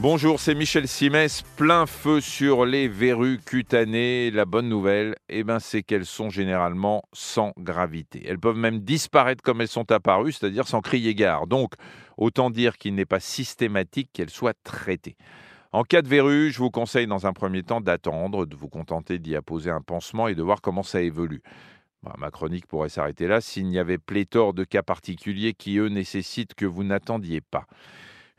Bonjour, c'est Michel Simès, plein feu sur les verrues cutanées. La bonne nouvelle, eh ben, c'est qu'elles sont généralement sans gravité. Elles peuvent même disparaître comme elles sont apparues, c'est-à-dire sans crier gare. Donc, autant dire qu'il n'est pas systématique qu'elles soient traitées. En cas de verrue, je vous conseille dans un premier temps d'attendre, de vous contenter d'y apposer un pansement et de voir comment ça évolue. Bah, ma chronique pourrait s'arrêter là s'il n'y avait pléthore de cas particuliers qui, eux, nécessitent que vous n'attendiez pas.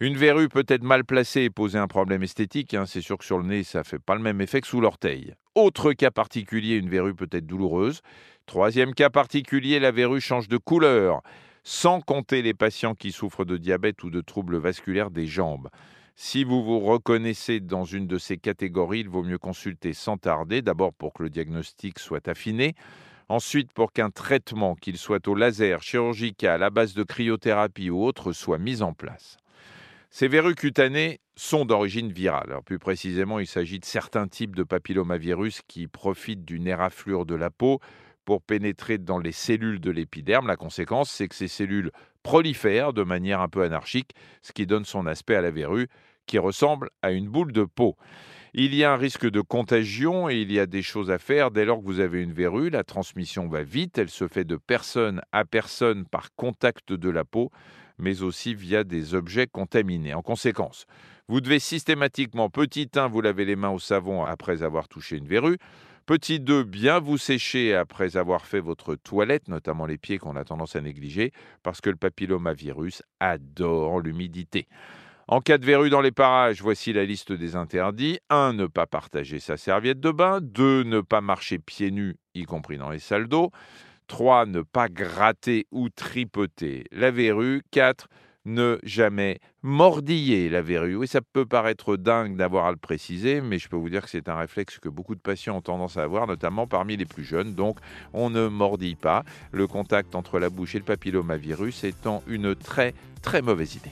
Une verrue peut être mal placée et poser un problème esthétique. Hein. C'est sûr que sur le nez, ça ne fait pas le même effet que sous l'orteil. Autre cas particulier, une verrue peut être douloureuse. Troisième cas particulier, la verrue change de couleur, sans compter les patients qui souffrent de diabète ou de troubles vasculaires des jambes. Si vous vous reconnaissez dans une de ces catégories, il vaut mieux consulter sans tarder, d'abord pour que le diagnostic soit affiné, ensuite pour qu'un traitement, qu'il soit au laser, chirurgical, à base de cryothérapie ou autre, soit mis en place. Ces verrues cutanées sont d'origine virale. plus précisément, il s'agit de certains types de papillomavirus qui profitent d'une éraflure de la peau pour pénétrer dans les cellules de l'épiderme. La conséquence, c'est que ces cellules prolifèrent de manière un peu anarchique, ce qui donne son aspect à la verrue, qui ressemble à une boule de peau. Il y a un risque de contagion et il y a des choses à faire dès lors que vous avez une verrue. La transmission va vite, elle se fait de personne à personne par contact de la peau mais aussi via des objets contaminés. En conséquence, vous devez systématiquement, petit 1, vous laver les mains au savon après avoir touché une verrue. Petit 2, bien vous sécher après avoir fait votre toilette, notamment les pieds qu'on a tendance à négliger, parce que le papillomavirus adore l'humidité. En cas de verrue dans les parages, voici la liste des interdits. 1. Ne pas partager sa serviette de bain. 2. Ne pas marcher pieds nus, y compris dans les salles d'eau. 3. Ne pas gratter ou tripoter la verrue. 4. Ne jamais mordiller la verrue. Oui, ça peut paraître dingue d'avoir à le préciser, mais je peux vous dire que c'est un réflexe que beaucoup de patients ont tendance à avoir, notamment parmi les plus jeunes. Donc, on ne mordille pas. Le contact entre la bouche et le papillomavirus étant une très, très mauvaise idée.